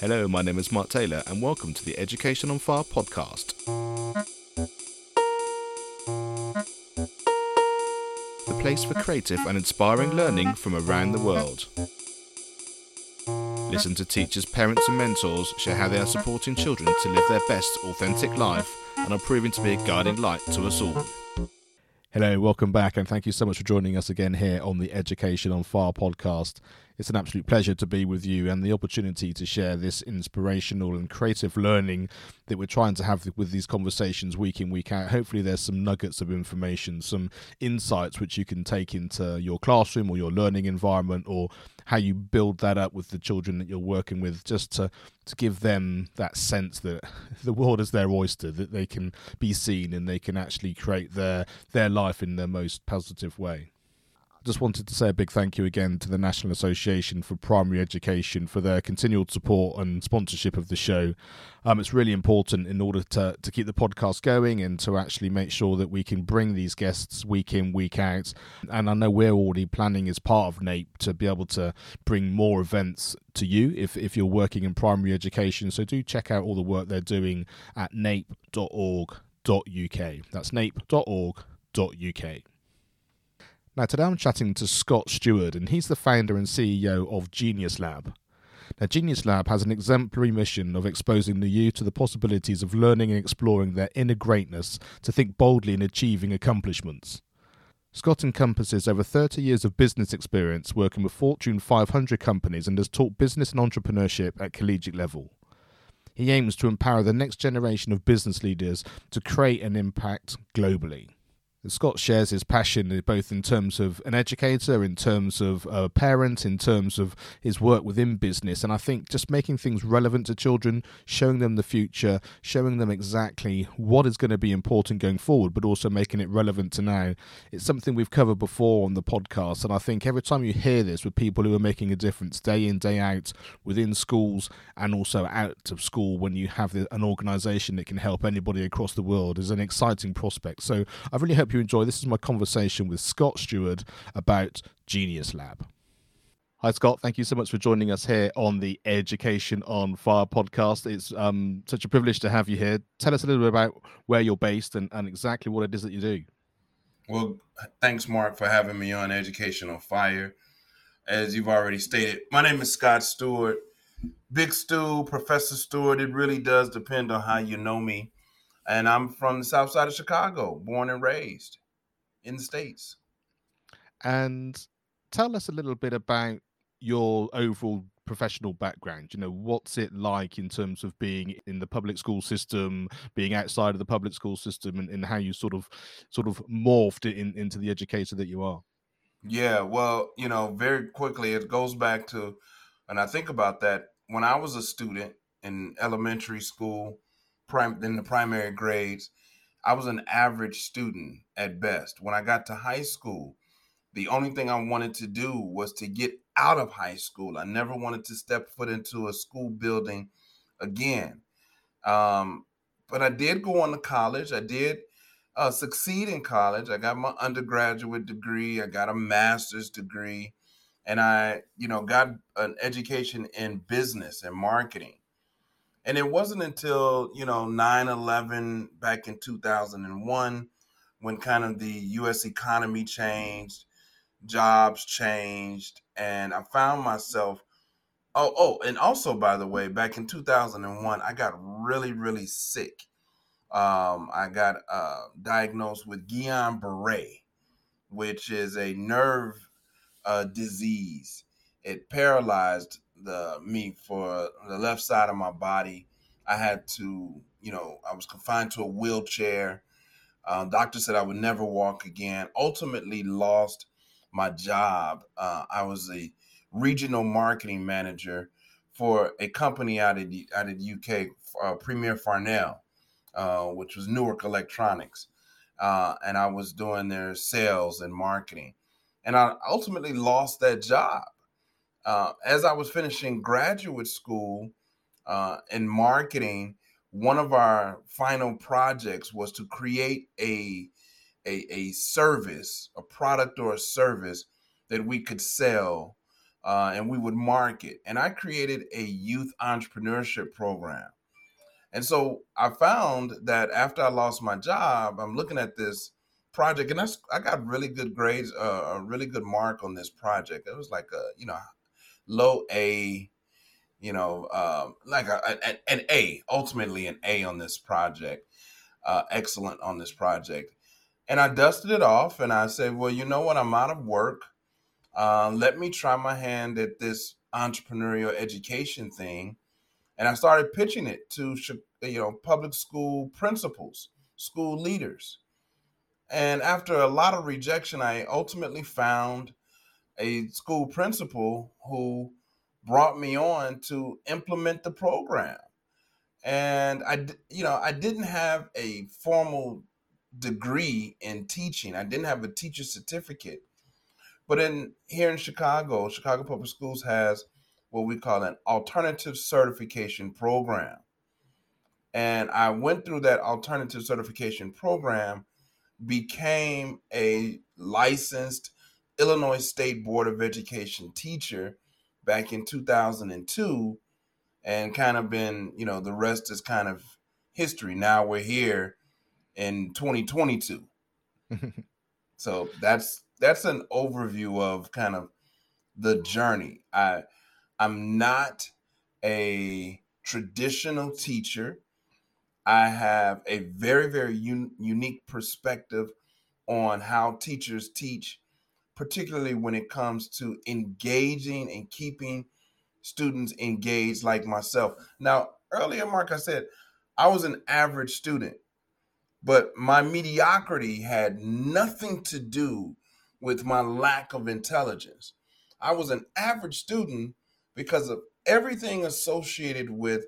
Hello, my name is Mark Taylor, and welcome to the Education on Fire podcast. The place for creative and inspiring learning from around the world. Listen to teachers, parents, and mentors share how they are supporting children to live their best, authentic life and are proving to be a guiding light to us all. Hello, welcome back, and thank you so much for joining us again here on the Education on Fire podcast. It's an absolute pleasure to be with you and the opportunity to share this inspirational and creative learning that we're trying to have with these conversations week in, week out. Hopefully, there's some nuggets of information, some insights which you can take into your classroom or your learning environment or how you build that up with the children that you're working with, just to, to give them that sense that the world is their oyster, that they can be seen and they can actually create their, their life in their most positive way just wanted to say a big thank you again to the National Association for Primary Education for their continual support and sponsorship of the show. Um, it's really important in order to, to keep the podcast going and to actually make sure that we can bring these guests week in, week out. And I know we're already planning as part of NAPE to be able to bring more events to you if, if you're working in primary education. So do check out all the work they're doing at nape.org.uk. That's nape.org.uk. Now, today I'm chatting to Scott Stewart, and he's the founder and CEO of Genius Lab. Now, Genius Lab has an exemplary mission of exposing the youth to the possibilities of learning and exploring their inner greatness to think boldly in achieving accomplishments. Scott encompasses over 30 years of business experience working with Fortune 500 companies and has taught business and entrepreneurship at collegiate level. He aims to empower the next generation of business leaders to create an impact globally. Scott shares his passion both in terms of an educator, in terms of a parent, in terms of his work within business. And I think just making things relevant to children, showing them the future, showing them exactly what is going to be important going forward, but also making it relevant to now. It's something we've covered before on the podcast. And I think every time you hear this with people who are making a difference day in, day out within schools and also out of school, when you have an organization that can help anybody across the world, is an exciting prospect. So I really hope hope you enjoy. This is my conversation with Scott Stewart about Genius Lab. Hi, Scott. Thank you so much for joining us here on the Education on Fire podcast. It's um, such a privilege to have you here. Tell us a little bit about where you're based and, and exactly what it is that you do. Well, thanks, Mark, for having me on Education on Fire. As you've already stated, my name is Scott Stewart. Big Stu, Professor Stewart. It really does depend on how you know me and I'm from the south side of Chicago, born and raised in the States. And tell us a little bit about your overall professional background you know what's it like in terms of being in the public school system being outside of the public school system and, and how you sort of sort of morphed it in, into the educator that you are yeah well you know very quickly it goes back to and i think about that when i was a student in elementary school prim- in the primary grades, I was an average student at best. When I got to high school, the only thing I wanted to do was to get out of high school. I never wanted to step foot into a school building again. Um, but I did go on to college. I did uh, succeed in college. I got my undergraduate degree. I got a master's degree, and I, you know, got an education in business and marketing. And it wasn't until, you know, 9 11 back in 2001 when kind of the US economy changed, jobs changed, and I found myself. Oh, oh, and also, by the way, back in 2001, I got really, really sick. Um, I got uh, diagnosed with Guillain Barre, which is a nerve uh, disease. It paralyzed the me for the left side of my body. I had to, you know, I was confined to a wheelchair. Um, doctor said I would never walk again. Ultimately, lost my job. Uh, I was a regional marketing manager for a company out of out of the UK, uh, Premier Farnell, uh, which was Newark Electronics, uh, and I was doing their sales and marketing, and I ultimately lost that job uh, as I was finishing graduate school uh, in marketing, one of our final projects was to create a, a, a service, a product or a service that we could sell uh, and we would market. And I created a youth entrepreneurship program. And so I found that after I lost my job, I'm looking at this project, and I, I got really good grades, uh, a really good mark on this project. It was like a you know low A, you know, um, like a, an, an A, ultimately an A on this project. Uh, excellent on this project. And I dusted it off, and I said, well, you know what? I'm out of work. Uh, let me try my hand at this entrepreneurial education thing. And I started pitching it to you know public school principals, school leaders. And after a lot of rejection, I ultimately found a school principal who brought me on to implement the program. And I, you know, I didn't have a formal degree in teaching. I didn't have a teacher certificate, but in here in Chicago, Chicago Public Schools has what we call an alternative certification program. And I went through that alternative certification program, became a licensed Illinois State Board of Education teacher back in 2002 and kind of been, you know, the rest is kind of history. Now we're here in 2022. so that's that's an overview of kind of the journey. I I'm not a traditional teacher. I have a very very un- unique perspective on how teachers teach, particularly when it comes to engaging and keeping students engaged like myself. Now, earlier Mark I said I was an average student, but my mediocrity had nothing to do with my lack of intelligence. I was an average student because of everything associated with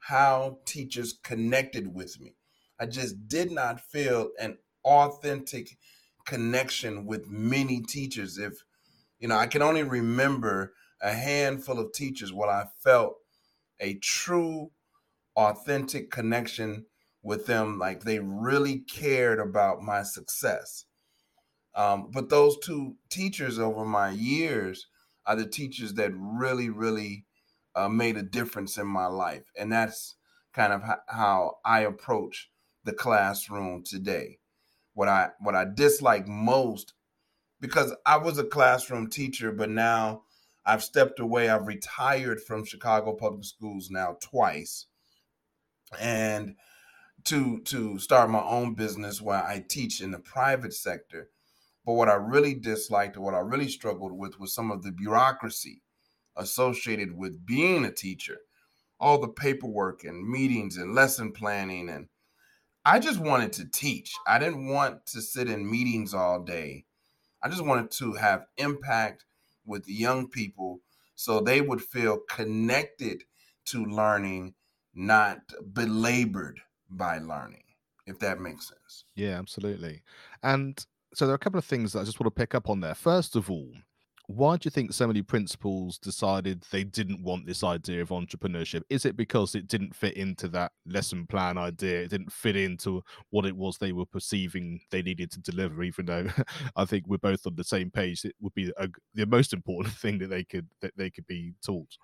how teachers connected with me. I just did not feel an authentic connection with many teachers. If, you know, I can only remember a handful of teachers where I felt a true, authentic connection with them. Like they really cared about my success. Um, but those two teachers over my years are the teachers that really, really uh, made a difference in my life. And that's kind of how I approach the classroom today. What I what I dislike most because I was a classroom teacher, but now I've stepped away. I've retired from Chicago Public Schools now twice, and to to start my own business where I teach in the private sector. But what I really disliked or what I really struggled with was some of the bureaucracy associated with being a teacher, all the paperwork and meetings and lesson planning. And I just wanted to teach. I didn't want to sit in meetings all day. I just wanted to have impact with young people so they would feel connected to learning, not belabored by learning, if that makes sense. Yeah, absolutely. And so there are a couple of things that I just want to pick up on there. First of all, why do you think so many principals decided they didn't want this idea of entrepreneurship? Is it because it didn't fit into that lesson plan idea? It didn't fit into what it was they were perceiving they needed to deliver. Even though I think we're both on the same page, it would be a, the most important thing that they could that they could be taught.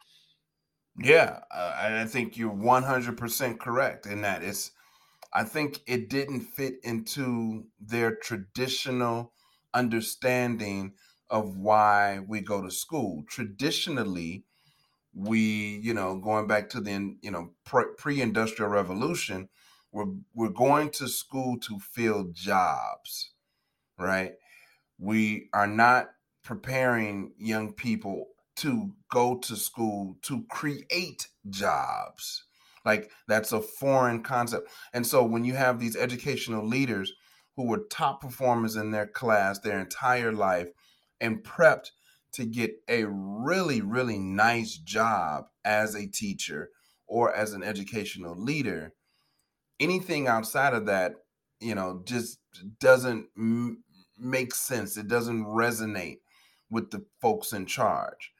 Yeah, uh, I think you're 100% correct in that it's I think it didn't fit into their traditional understanding of why we go to school. Traditionally, we, you know, going back to the, you know, pre-industrial revolution, we're we're going to school to fill jobs, right? We are not preparing young people to go to school to create jobs like that's a foreign concept. And so when you have these educational leaders who were top performers in their class their entire life and prepped to get a really, really nice job as a teacher or as an educational leader, anything outside of that, you know, just doesn't m- make sense. It doesn't resonate with the folks in charge.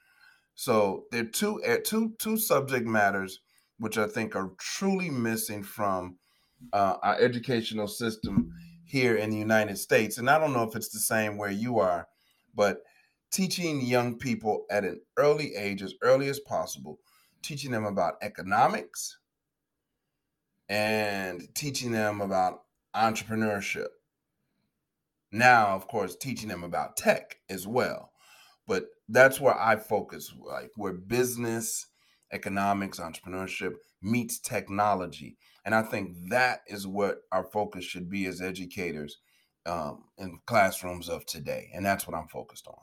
So there are two, eh, two, two subject matters which I think are truly missing from uh, our educational system here in the United States. And I don't know if it's the same where you are, but teaching young people at an early age, as early as possible, teaching them about economics and teaching them about entrepreneurship. Now, of course, teaching them about tech as well. But that's where I focus, like where business, economics, entrepreneurship meets technology. And I think that is what our focus should be as educators um, in classrooms of today. And that's what I'm focused on.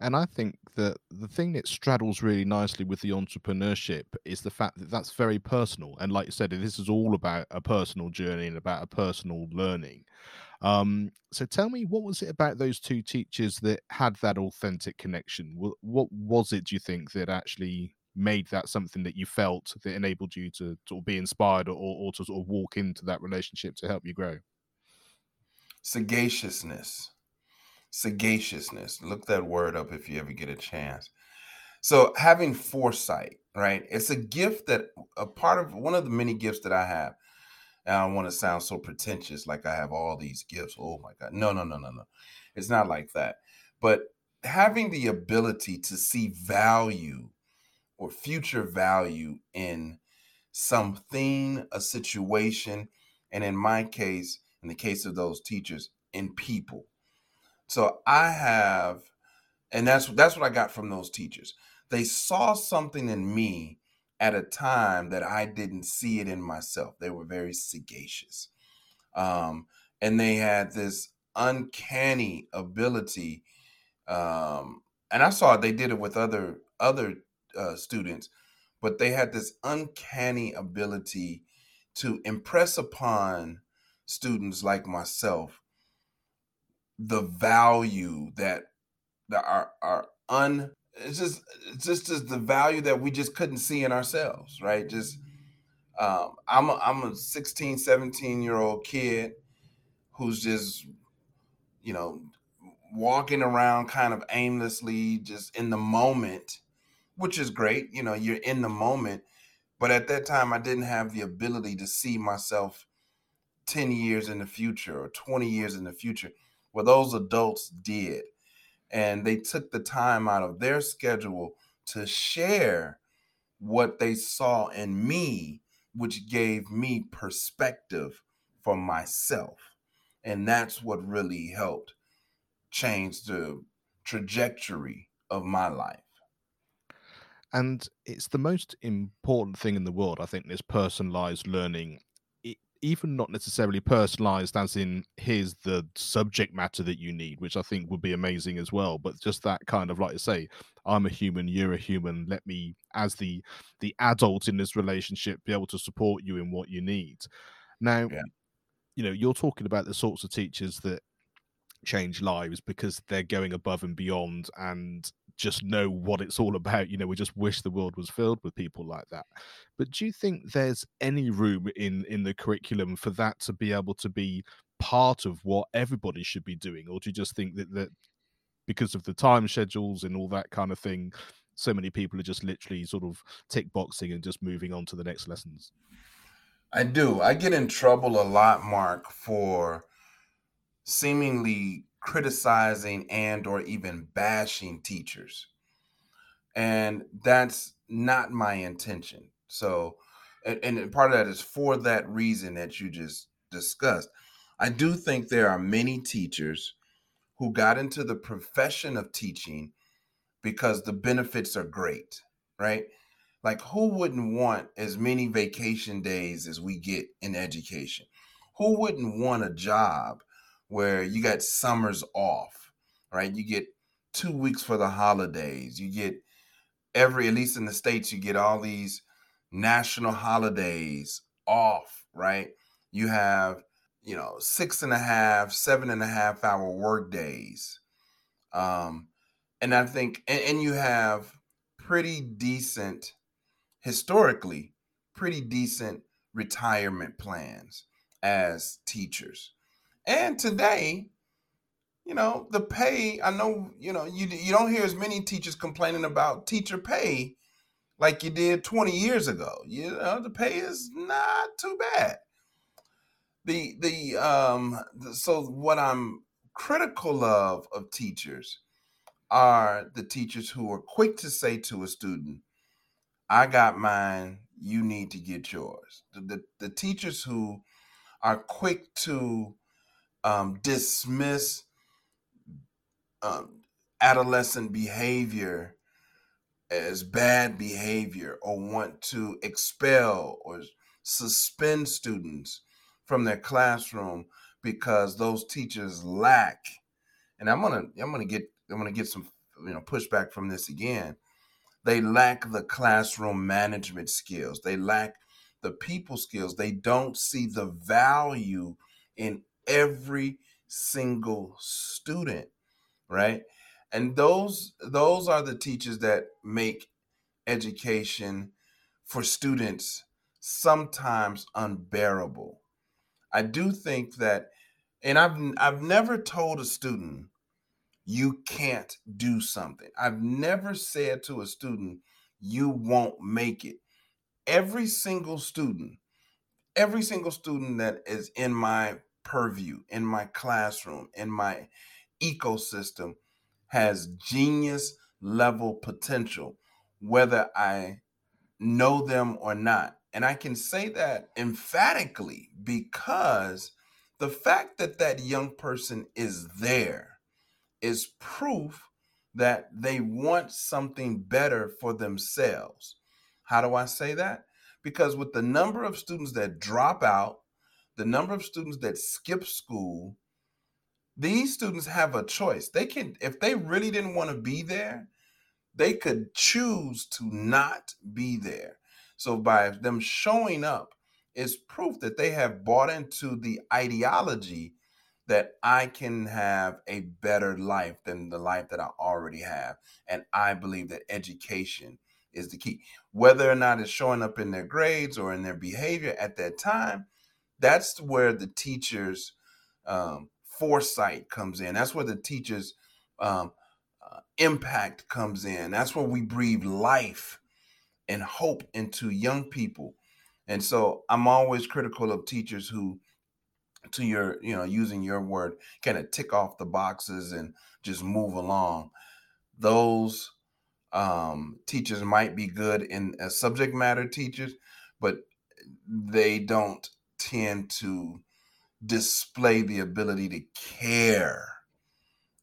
And I think that the thing that straddles really nicely with the entrepreneurship is the fact that that's very personal. And like you said, this is all about a personal journey and about a personal learning. Um, so tell me, what was it about those two teachers that had that authentic connection? What, was it, do you think, that actually made that something that you felt that enabled you to of be inspired or, or to sort of walk into that relationship to help you grow? Sagaciousness sagaciousness. Look that word up if you ever get a chance. So having foresight, right? It's a gift that a part of one of the many gifts that I have. And I don't want to sound so pretentious, like I have all these gifts. Oh my God. No, no, no, no, no. It's not like that. But having the ability to see value or future value in something, a situation, and in my case, in the case of those teachers, in people. So I have, and that's that's what I got from those teachers. They saw something in me at a time that I didn't see it in myself. They were very sagacious, um, and they had this uncanny ability. Um, and I saw they did it with other other uh, students, but they had this uncanny ability to impress upon students like myself the value that that are are un it's just it's just the value that we just couldn't see in ourselves right? Just um i'm a, i'm a 16 17 year old kid who's just you know walking around kind of aimlessly just in the moment which is great you know you're in the moment. But at that time i didn't have the ability to see myself 10 years in the future or 20 years in the future well, those adults did. And they took the time out of their schedule to share what they saw in me, which gave me perspective for myself. And that's what really helped change the trajectory of my life. And it's the most important thing in the world, I think, this personalized learning even not necessarily personalized as in here's the subject matter that you need which i think would be amazing as well but just that kind of like I say i'm a human you're a human let me as the the adult in this relationship be able to support you in what you need now yeah. you know you're talking about the sorts of teachers that change lives because they're going above and beyond and just know what it's all about. You know, we just wish the world was filled with people like that. But do you think there's any room in in the curriculum for that to be able to be part of what everybody should be doing, or do you just think that that because of the time schedules and all that kind of thing, so many people are just literally sort of tick boxing and just moving on to the next lessons? I do. I get in trouble a lot, Mark, for seemingly criticizing and or even bashing teachers. And that's not my intention. So and, and part of that is for that reason that you just discussed. I do think there are many teachers who got into the profession of teaching because the benefits are great right? Like who wouldn't want as many vacation days as we get in education? Who wouldn't want a job where you got summers off, right? You get two weeks for the holidays. You get every, at least in the States, you get all these national holidays off, right? You have, you know, six and a half, seven and a half hour work days. Um, and I think, and, and you have pretty decent, historically, pretty decent retirement plans as teachers. And today, you know, the pay, I know, you know, you you don't hear as many teachers complaining about teacher pay like you did 20 years ago. You know, the pay is not too bad. The the um the, so what I'm critical of of teachers are the teachers who are quick to say to a student, I got mine, you need to get yours. The, the, the teachers who are quick to um, dismiss um, adolescent behavior as bad behavior or want to expel or suspend students from their classroom because those teachers lack. And i'm gonna i'm gonna get i'm gonna get some you know pushback from this again. They lack the classroom management skills. They lack the people skills. They don't see the value in every single student right? And those those are the teachers that make education for students sometimes unbearable. I do think that and i've i've never told a student you can't do something. I've never said to a student you won't make it. Every single student every single student that is in my purview in my classroom in my ecosystem has genius level potential, whether I know them or not. And I can say that emphatically because the fact that that young person is there is proof that they want something better for themselves. How do I say that? Because with the number of students that drop out, the number of students that skip school, these students have a choice. They can, if they really didn't want to be there, they could choose to not be there. So by them showing up is proof that they have bought into the ideology that I can have a better life than the life that I already have. And I believe that education is the key. Whether or not it's showing up in their grades or in their behavior at that time, that's where the teachers um, foresight comes in. That's where the teacher's um, uh, impact comes in. That's where we breathe life and hope into young people. And so I'm always critical of teachers who, to your, you know, using your word, kind of tick off the boxes and just move along. Those um, teachers might be good in as subject matter teachers, but they don't tend to display the ability to care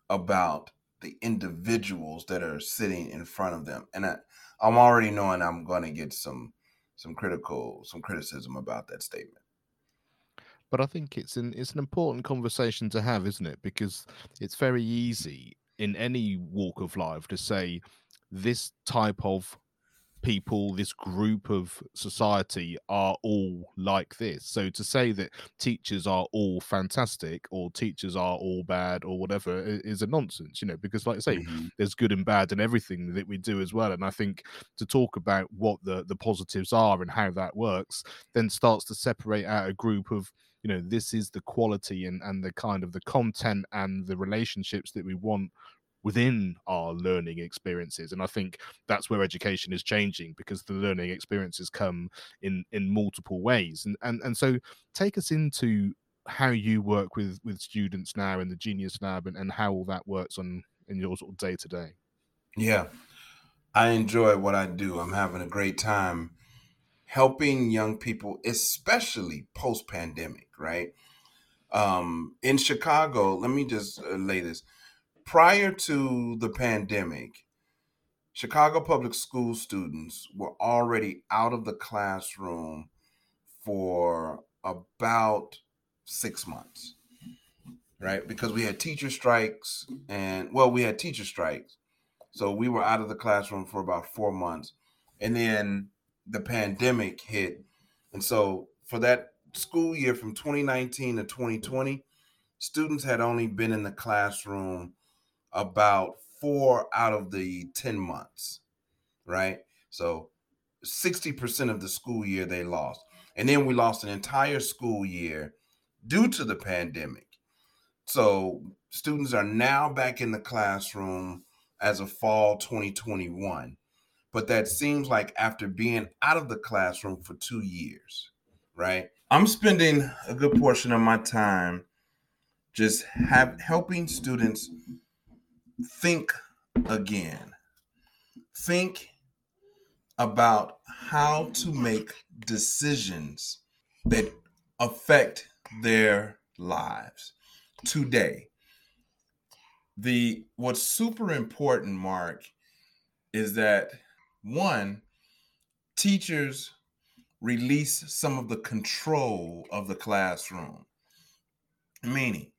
about the individuals that are sitting in front of them. And I, I'm already knowing I'm going to get some some critical some criticism about that statement. But I think it's an it's an important conversation to have, isn't it? Because it's very easy in any walk of life to say this type of people, this group of society are all like this. So to say that teachers are all fantastic or teachers are all bad or whatever is a nonsense, you know, because like I say, mm-hmm. there's good and bad in everything that we do as well. And I think to talk about what the, the positives are and how that works then starts to separate out a group of you know this is the quality and and the kind of the content and the relationships that we want within our learning experiences and i think that's where education is changing because the learning experiences come in in multiple ways and and, and so take us into how you work with with students now in the genius lab and, and how all that works on in your sort of day to day yeah. I enjoy what i do. I'm having a great time helping young people especially post pandemic right? Um in chicago let me just uh, lay this prior to the pandemic, Chicago public school students were already out of the classroom for about six months, right? Because we had teacher strikes, and well, we had teacher strikes. So we were out of the classroom for about four months. And then the pandemic hit. And so for that school year from 2019 to 2020, students had only been in the classroom about four out of the 10 months, right? So 60% of the school year they lost. And then we lost an entire school year due to the pandemic. So students are now back in the classroom as of fall 2021. But that seems like after being out of the classroom for two years, right? I'm spending a good portion of my time just have helping students think again. Think about how to make decisions that affect their lives today. The what's super important, Mark, is that one, teachers release some of the control of the classroom. Meaning,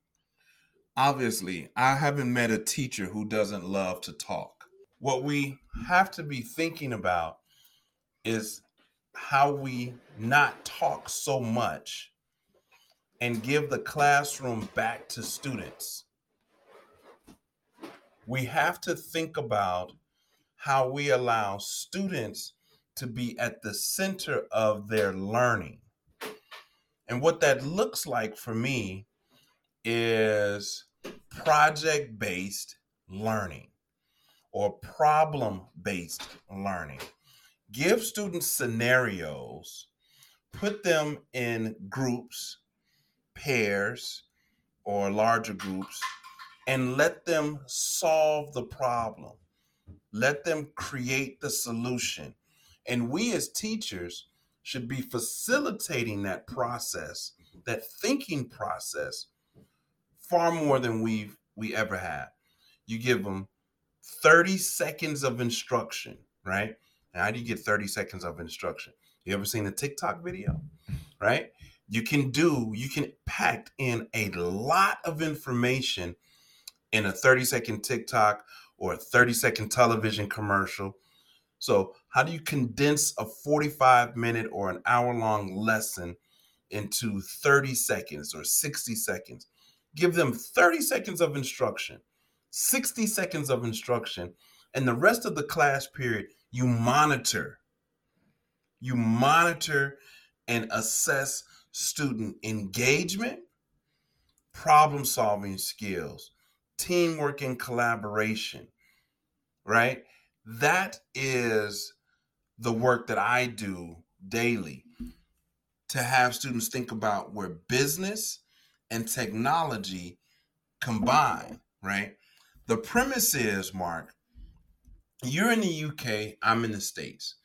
obviously, I haven't met a teacher who doesn't love to talk. What we have to be thinking about is how we not talk so much and give the classroom back to students. We have to think about how we allow students to be at the center of their learning. And what that looks like for me is project based learning or problem based learning. Give students scenarios, put them in groups, pairs, or larger groups, and let them solve the problem. Let them create the solution. And we as teachers should be facilitating that process, that thinking process, far more than we've we ever had. You give them 30 seconds of instruction, right? And how do you get 30 seconds of instruction? You ever seen a TikTok video? Right? You can do, you can pack in a lot of information in a 30 second TikTok or a 30 second television commercial. So, how do you condense a 45 minute or an hour long lesson into 30 seconds or 60 seconds? Give them 30 seconds of instruction, 60 seconds of instruction, and the rest of the class period, you monitor. You monitor and assess student engagement, problem solving skills, teamwork and collaboration, right? That is the work that I do daily to have students think about where business and technology combine, right? The premise is, Mark, you're in the UK, I'm in the States.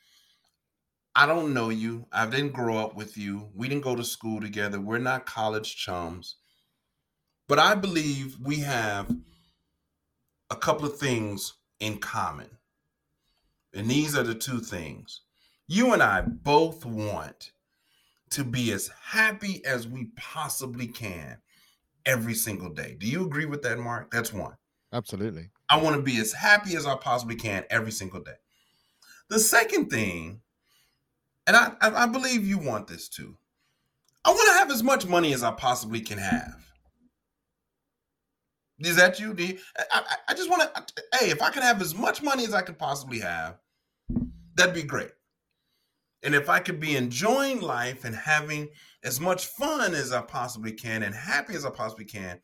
I don't know you. I didn't grow up with you. We didn't go to school together. We're not college chums. But I believe we have a couple of things in common. And these are the two things. You and I both want to be as happy as we possibly can every single day. Do you agree with that, Mark? That's one. Absolutely. I want to be as happy as I possibly can every single day. The second thing, and I, I believe you want this too, I want to have as much money as I possibly can have. Is that you? You I, I just want to, hey, if I can have as much money as I could possibly have, that'd be great. And if I could be enjoying life and having as much fun as I possibly can and happy as I possibly can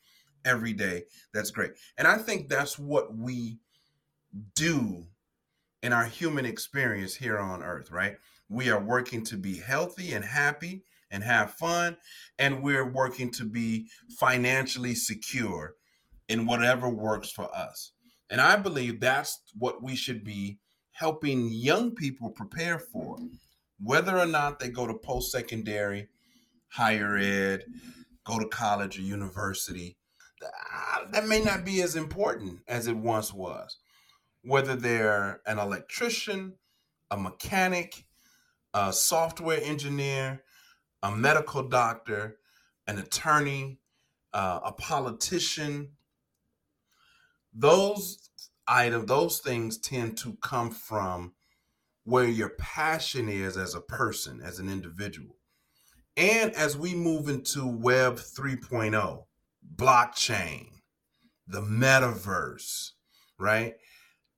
every day, that's great. And I think that's what we do in our human experience here on earth, right? We are working to be healthy and happy and have fun, and we're working to be financially secure in whatever works for us. And I believe that's what we should be helping young people prepare for whether or not they go to post secondary, higher ed, go to college or university, that may not be as important as it once was. Whether they're an electrician, a mechanic, a software engineer, a medical doctor, an attorney, uh, a politician, those items, those things tend to come from where your passion is as a person, as an individual. And as we move into Web 3.0, blockchain, the metaverse, right?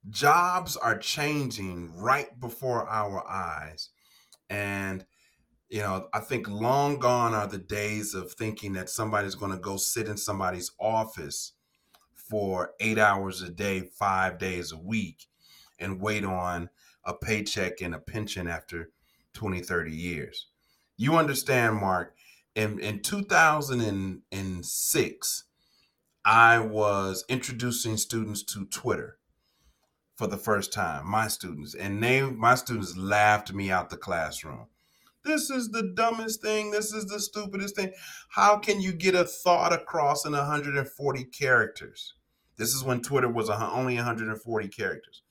Jobs are changing right before our eyes. And, you know, I think long gone are the days of thinking that somebody's going to go sit in somebody's office for eight hours a day, five days a week, and wait on a paycheck and a pension after 20, 30 years. You understand, Mark, in, in 2006, I was introducing students to Twitter. for the first time, my students, and they my students laughed me out the classroom. This is the dumbest thing. This is the stupidest thing. How can you get a thought across in 140 characters? This is when Twitter was only 140 characters.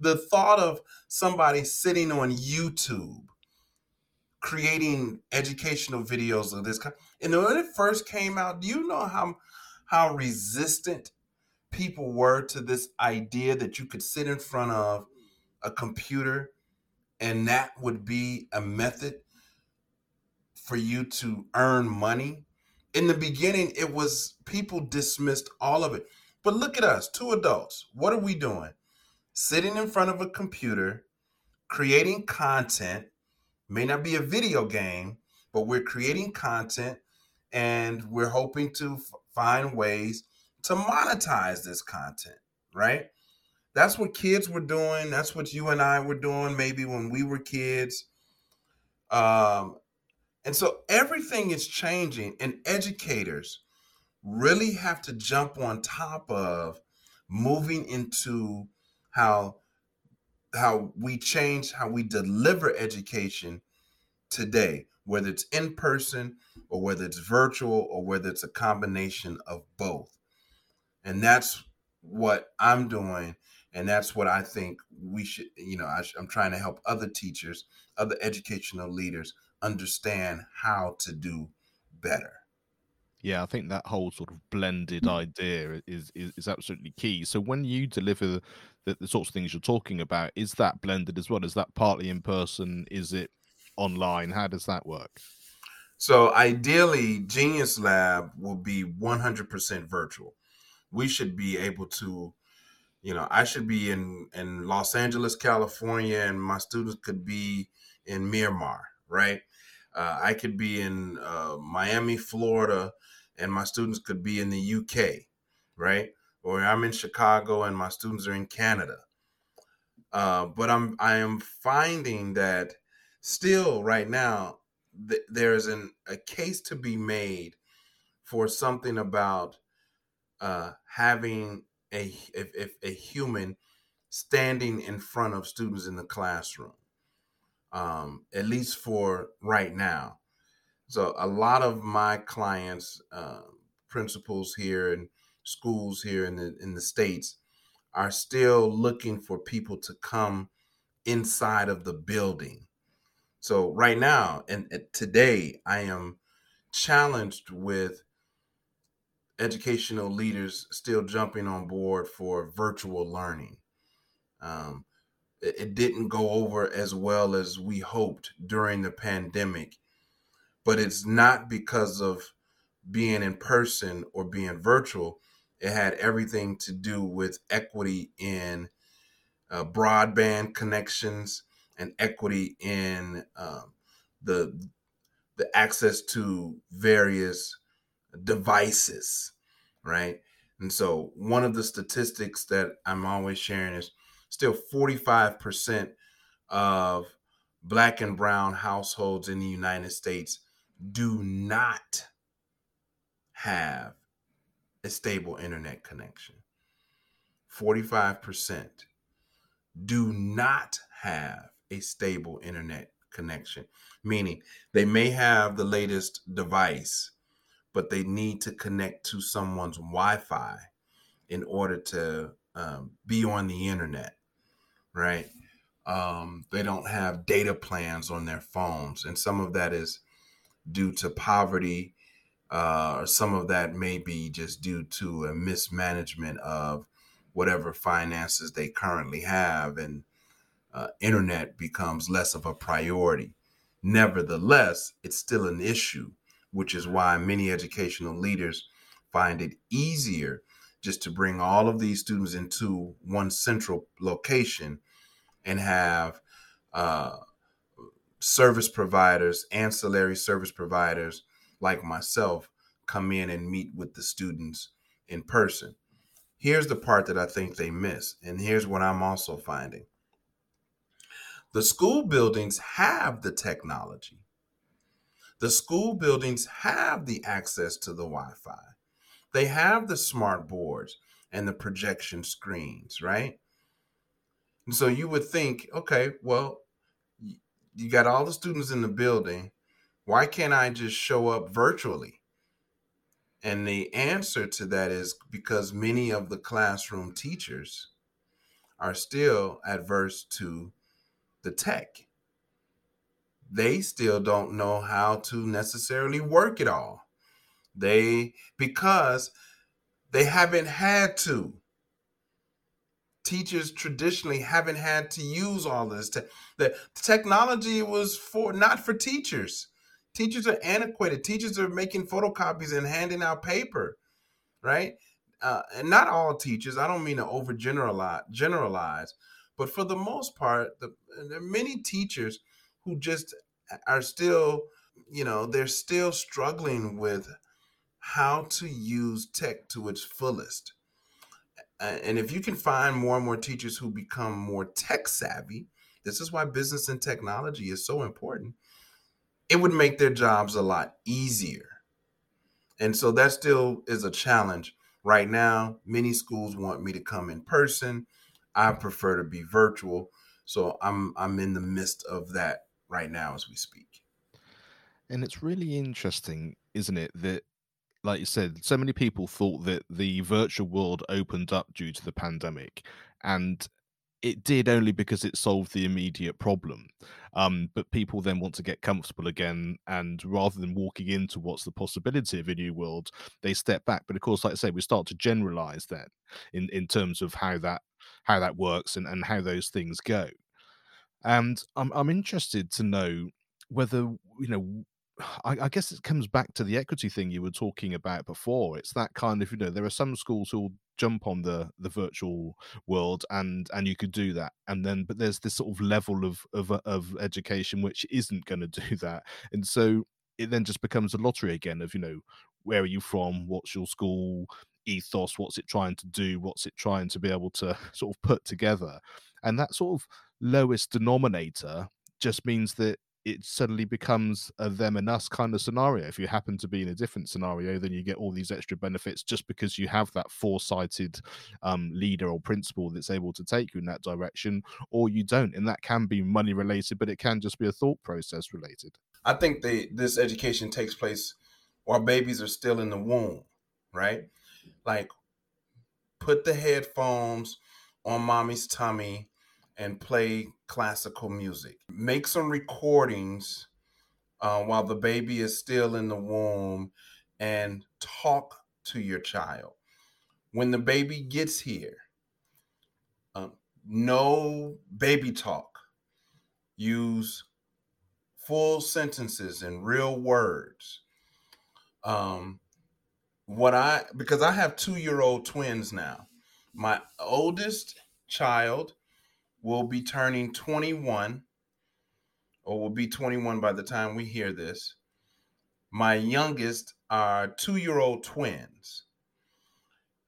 The thought of somebody sitting on YouTube creating educational videos of this kind. And when it first came out, do you know how how resistant people were to this idea that you could sit in front of a computer and that would be a method for you to earn money. In the beginning, it was people dismissed all of it. But look at us, two adults. What are we doing? Sitting in front of a computer, creating content. May not be a video game, but we're creating content and we're hoping to f- find ways to monetize this content, right? That's what kids were doing. That's what you and I were doing maybe when we were kids. Um, and so everything is changing, and educators really have to jump on top of moving into how how we change how we deliver education today whether it's in person or whether it's virtual or whether it's a combination of both. And that's what i'm doing and that's what i think we should you know I, i'm trying to help other teachers other educational leaders understand how to do better. Yeah, I think that whole sort of blended mm. idea is, is, is absolutely key. So when you deliver the, the, sorts of things you're talking about, is that blended as well? Is that partly in person? Is it online? How does that work? So ideally, Genius Lab will be 100% virtual. We should be able to, you know, I should be in in Los Angeles, California, and my students could be in Miramar, right? Uh, I could be in uh, Miami, Florida, and my students could be in the UK, right? Or I'm in Chicago and my students are in Canada. Uh, but I'm I am finding that still right now th- there's an a case to be made for something about uh, having a if, if a human standing in front of students in the classroom um, at least for right now. So a lot of my clients, uh, principals here and schools here in the in the states, are still looking for people to come inside of the building. So right now and today, I am challenged with educational leaders still jumping on board for virtual learning. Um, it didn't go over as well as we hoped during the pandemic. But it's not because of being in person or being virtual. It had everything to do with equity in uh, broadband connections and equity in um, the the access to various devices, right? And so one of the statistics that I'm always sharing is still 45% of black and brown households in the United States do not have a stable internet connection. 45% do not have a stable internet connection, meaning they may have the latest device, but they need to connect to someone's Wi Fi in order to um, be on the internet right? Um, they don't have data plans on their phones, and some of that is due to poverty, uh, or some of that may be just due to a mismanagement of whatever finances they currently have, and uh, internet becomes less of a priority. Nevertheless, it's still an issue, which is why many educational leaders find it easier just to bring all of these students into one central location and have uh, service providers, ancillary service providers like myself come in and meet with the students in person. Here's the part that I think they miss, and here's what I'm also finding. The school buildings have the technology. The school buildings have the access to the Wi Fi. They have the smart boards and the projection screens, right? And so you would think, okay, well, you got all the students in the building. Why can't I just show up virtually? And the answer to that is because many of the classroom teachers are still adverse to the tech. They still don't know how to necessarily work it all. They, because they haven't had to. Teachers traditionally haven't had to use all this. Te- the technology was for not for teachers. Teachers are antiquated. Teachers are making photocopies and handing out paper, right? Uh, and not all teachers. I don't mean to overgeneralize, generalize, but for the most part, the, there are many teachers who just are still, you know, they're still struggling with how to use tech to its fullest. And if you can find more and more teachers who become more tech savvy, this is why business and technology is so important. It would make their jobs a lot easier. And so that still is a challenge. Right now, many schools want me to come in person. I prefer to be virtual. So I'm I'm in the midst of that right now as we speak. And it's really interesting, isn't it, that like you said, so many people thought that the virtual world opened up due to the pandemic, and it did only because it solved the immediate problem. Um, but people then want to get comfortable again, and rather than walking into what's the possibility of a new world, they step back. But of course, like I say, we start to generalize that in in terms of how that how that works and and how those things go. And I'm I'm interested to know whether you know I, I, guess it comes back to the equity thing you were talking about before. It's that kind of you know there are some schools who'll jump on the the virtual world and and you could do that. And then but there's this sort of level of of, of education which isn't going to do that. And so it then just becomes a lottery again of you know where are you from? What's your school ethos? What's it trying to do? What's it trying to be able to sort of put together? And that sort of lowest denominator just means that it suddenly becomes a them and us kind of scenario. If you happen to be in a different scenario, then you get all these extra benefits just because you have that foresighted um, leader or principal that's able to take you in that direction, or you don't. And that can be money related, but it can just be a thought process related. I think they, this education takes place while babies are still in the womb, right? Like, put the headphones on mommy's tummy and play classical music. Make some recordings uh, while the baby is still in the womb and talk to your child. When the baby gets here, um, no baby talk. Use full sentences and real words. Um, what I because I have two year old twins now. My oldest child will be turning 21 or will be 21 by the time we hear this. My youngest are two year old twins.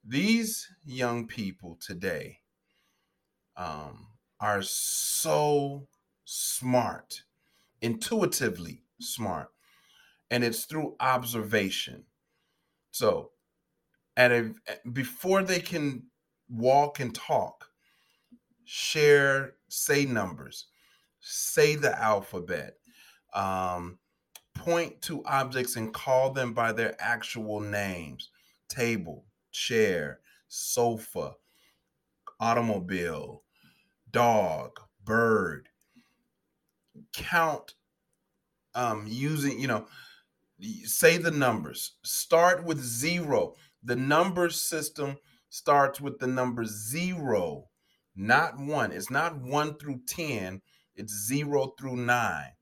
These young people today um, are so smart, intuitively smart, and it's through observation. So, at a before they can walk and talk, share, say numbers, say the alphabet, um, point to objects and call them by their actual names table, chair, sofa, automobile, dog, bird. Count um, using, you know, say the numbers. Start with zero. The number system starts with the number zero not one. It's not one through 10, it's zero through nine.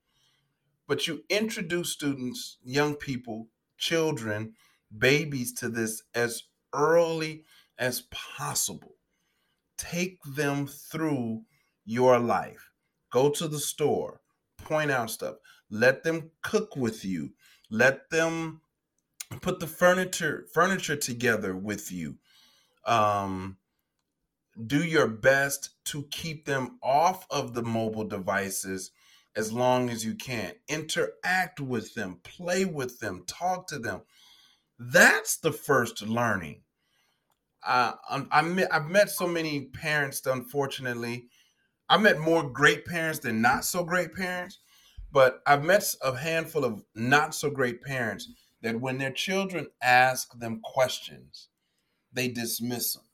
But you introduce students, young people, children, babies to this as early as possible. Take them through your life. Go to the store, point out stuff, let them cook with you, let them put the furniture furniture together with you. Um, do your best to keep them off of the mobile devices as long as you can. Interact with them, play with them, talk to them. That's the first learning. Uh, I, I, I've met so many parents, unfortunately, I met more great parents than not so great parents, but I've met a handful of not so great parents that when their children ask them questions, they dismiss them.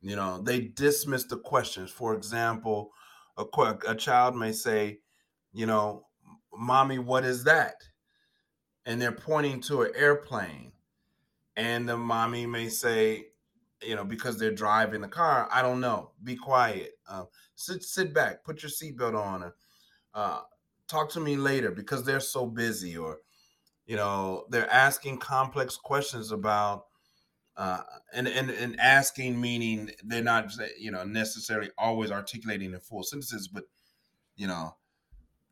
You know, they dismiss the questions. For example, a, a child may say, you know, mommy, what is that? And they're pointing to an airplane. And the mommy may say, you know, because they're driving the car, I don't know. Be quiet. Uh, sit sit back. Put your seatbelt on. Uh, talk to me later because they're so busy. Or, you know, they're asking complex questions about uh, and, and and asking meaning they're not you know necessarily always articulating in full sentences, but you know,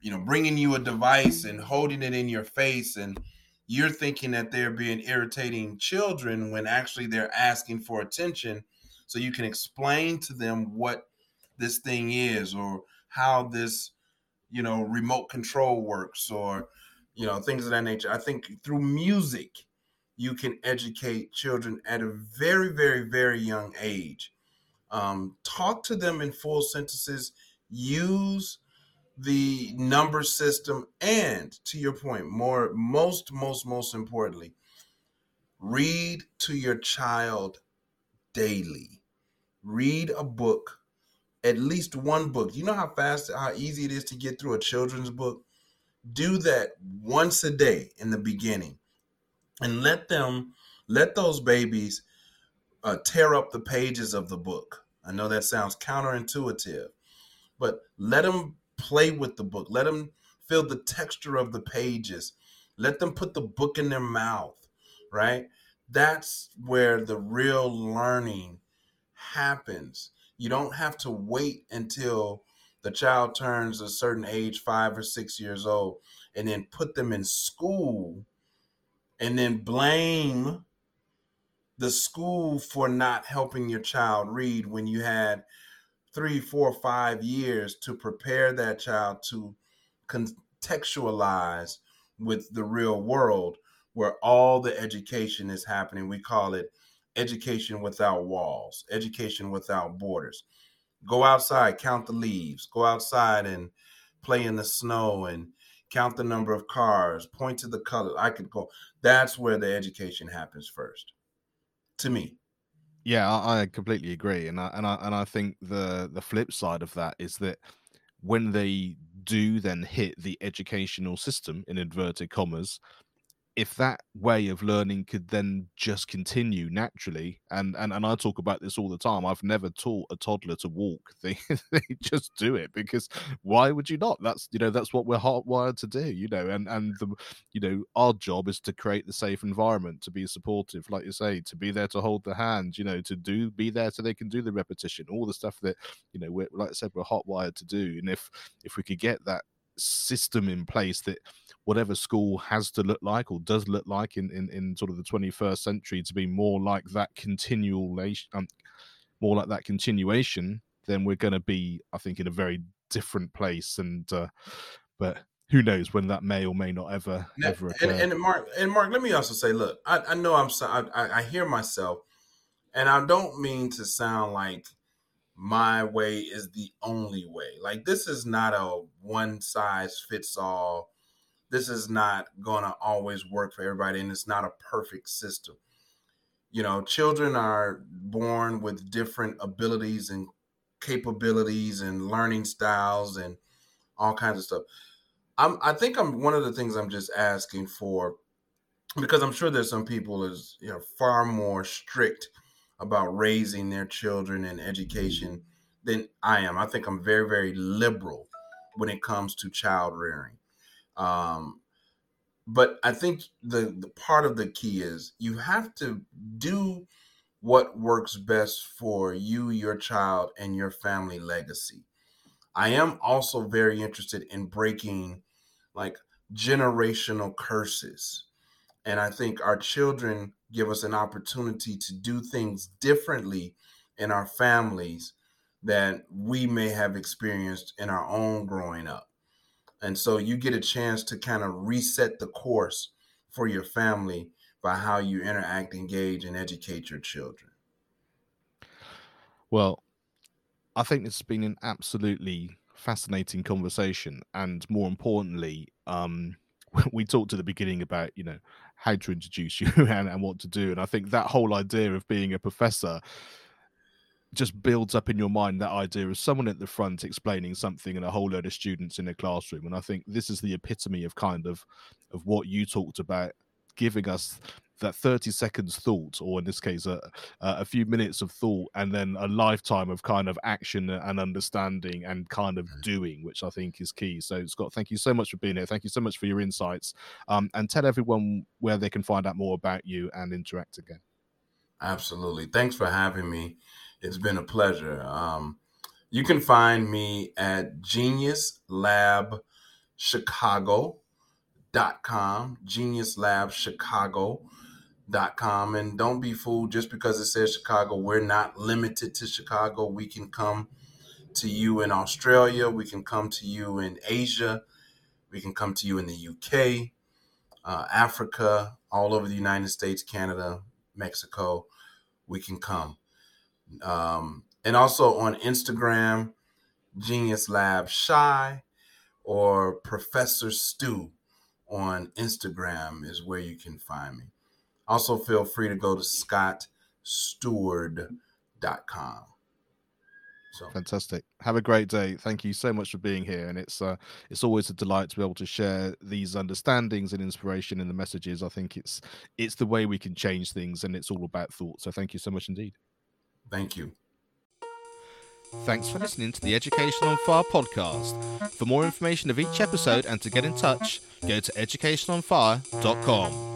you know, bringing you a device and holding it in your face, and you're thinking that they're being irritating children when actually they're asking for attention, so you can explain to them what this thing is or how this you know remote control works or you know things of that nature. I think through music you can educate children at a very, very, very young age. Um, talk to them in full sentences, use the number system, and to your point, more, most, most, most importantly, read to your child daily. Read a book, at least one book. You know how fast, how easy it is to get through a children's book? Do that once a day in the beginning and let them let those babies uh, tear up the pages of the book. I know that sounds counterintuitive, but let them play with the book. Let them feel the texture of the pages. Let them put the book in their mouth, right? That's where the real learning happens. You don't have to wait until the child turns a certain age, five or six years old, and then put them in school and then blame the school for not helping your child read when you had three, four, five years to prepare that child to contextualize with the real world where all the education is happening. We call it education without walls, education without borders. Go outside, count the leaves, go outside and play in the snow and count the number of cars, point to the color. I could go. That's where the education happens first, to me. Yeah, I, I completely agree, and I and I and I think the the flip side of that is that when they do then hit the educational system in inverted commas if that way of learning could then just continue naturally and, and and i talk about this all the time i've never taught a toddler to walk they they just do it because why would you not? That's you know that's what we're hardwired to do you know and and the you know our job is to create the safe environment to be supportive like you say to be there to hold the hand you know to do be there so they can do the repetition all the stuff that you know we're like i said we're hotwired to do and if if we could get that system in place that whatever school has to look like or does look like in, in, in sort of the 21st century to be more like that continual um, more like that continuation then we're going to be i think in a very different place and uh, but who knows when that may or may not ever now, ever occur. And, and, mark and mark let me also say look i, I know i'm I, I hear myself and i don't mean to sound like my way is the only way. Like this is not a one size fits all this is not going to always work for everybody and it's not a perfect system. You know children are born with different abilities and capabilities and learning styles and all kinds of stuff. I'm i think i'm one of the things i'm just asking for because i'm sure there's some people is you know far more strict about raising their children and education than i am i think i'm very very liberal when it comes to child rearing um, but I think the, the part of the key is you have to do what works best for you, your child, and your family legacy. I am also very interested in breaking like generational curses. And I think our children give us an opportunity to do things differently in our families that we may have experienced in our own growing up. And so you get a chance to kind of reset the course for your family by how you interact, engage, and educate your children. Well, I think this has been an absolutely fascinating conversation, and more importantly, um, we talked at the beginning about you know how to introduce you and, and what to do, and I think that whole idea of being a professor just builds up in your mind that idea of someone at the front explaining something and a whole load of students in a classroom. And i think this is the epitome of kind of of what you talked about giving us that 30 seconds thought or in this case a, a few minutes of thought and then a lifetime of kind of action and understanding and kind of mm. doing which i think is key. So scott thank you so much for being here. Thank you so much for your insights. Um, and tell everyone where they can find out more about you and interact again. Absolutely. Thanks for having me. It's been a pleasure. Um, you can find me at genius lab chicago.com genius lab chicago com. And don't be fooled just because it says chicago we're not limited to chicago. We can come to you in australia. We can come to you in asia. We can come to you in the uk uh, africa all over the united states canada mexico. We can come. Um, and also on instagram genius lab chi or professor stu on instagram is where you can find me also, feel free to go to scottsteward.com. So. Fantastic. Have a great day. Thank you so much for being here. And it's uh, it's always a delight to be able to share these understandings and inspiration in the messages. I think it's it's the way we can change things, and it's all about thought. So thank you so much indeed. Thank you. Thanks for listening to the Education on Fire podcast. For more information of each episode and to get in touch, go to educationonfire.com.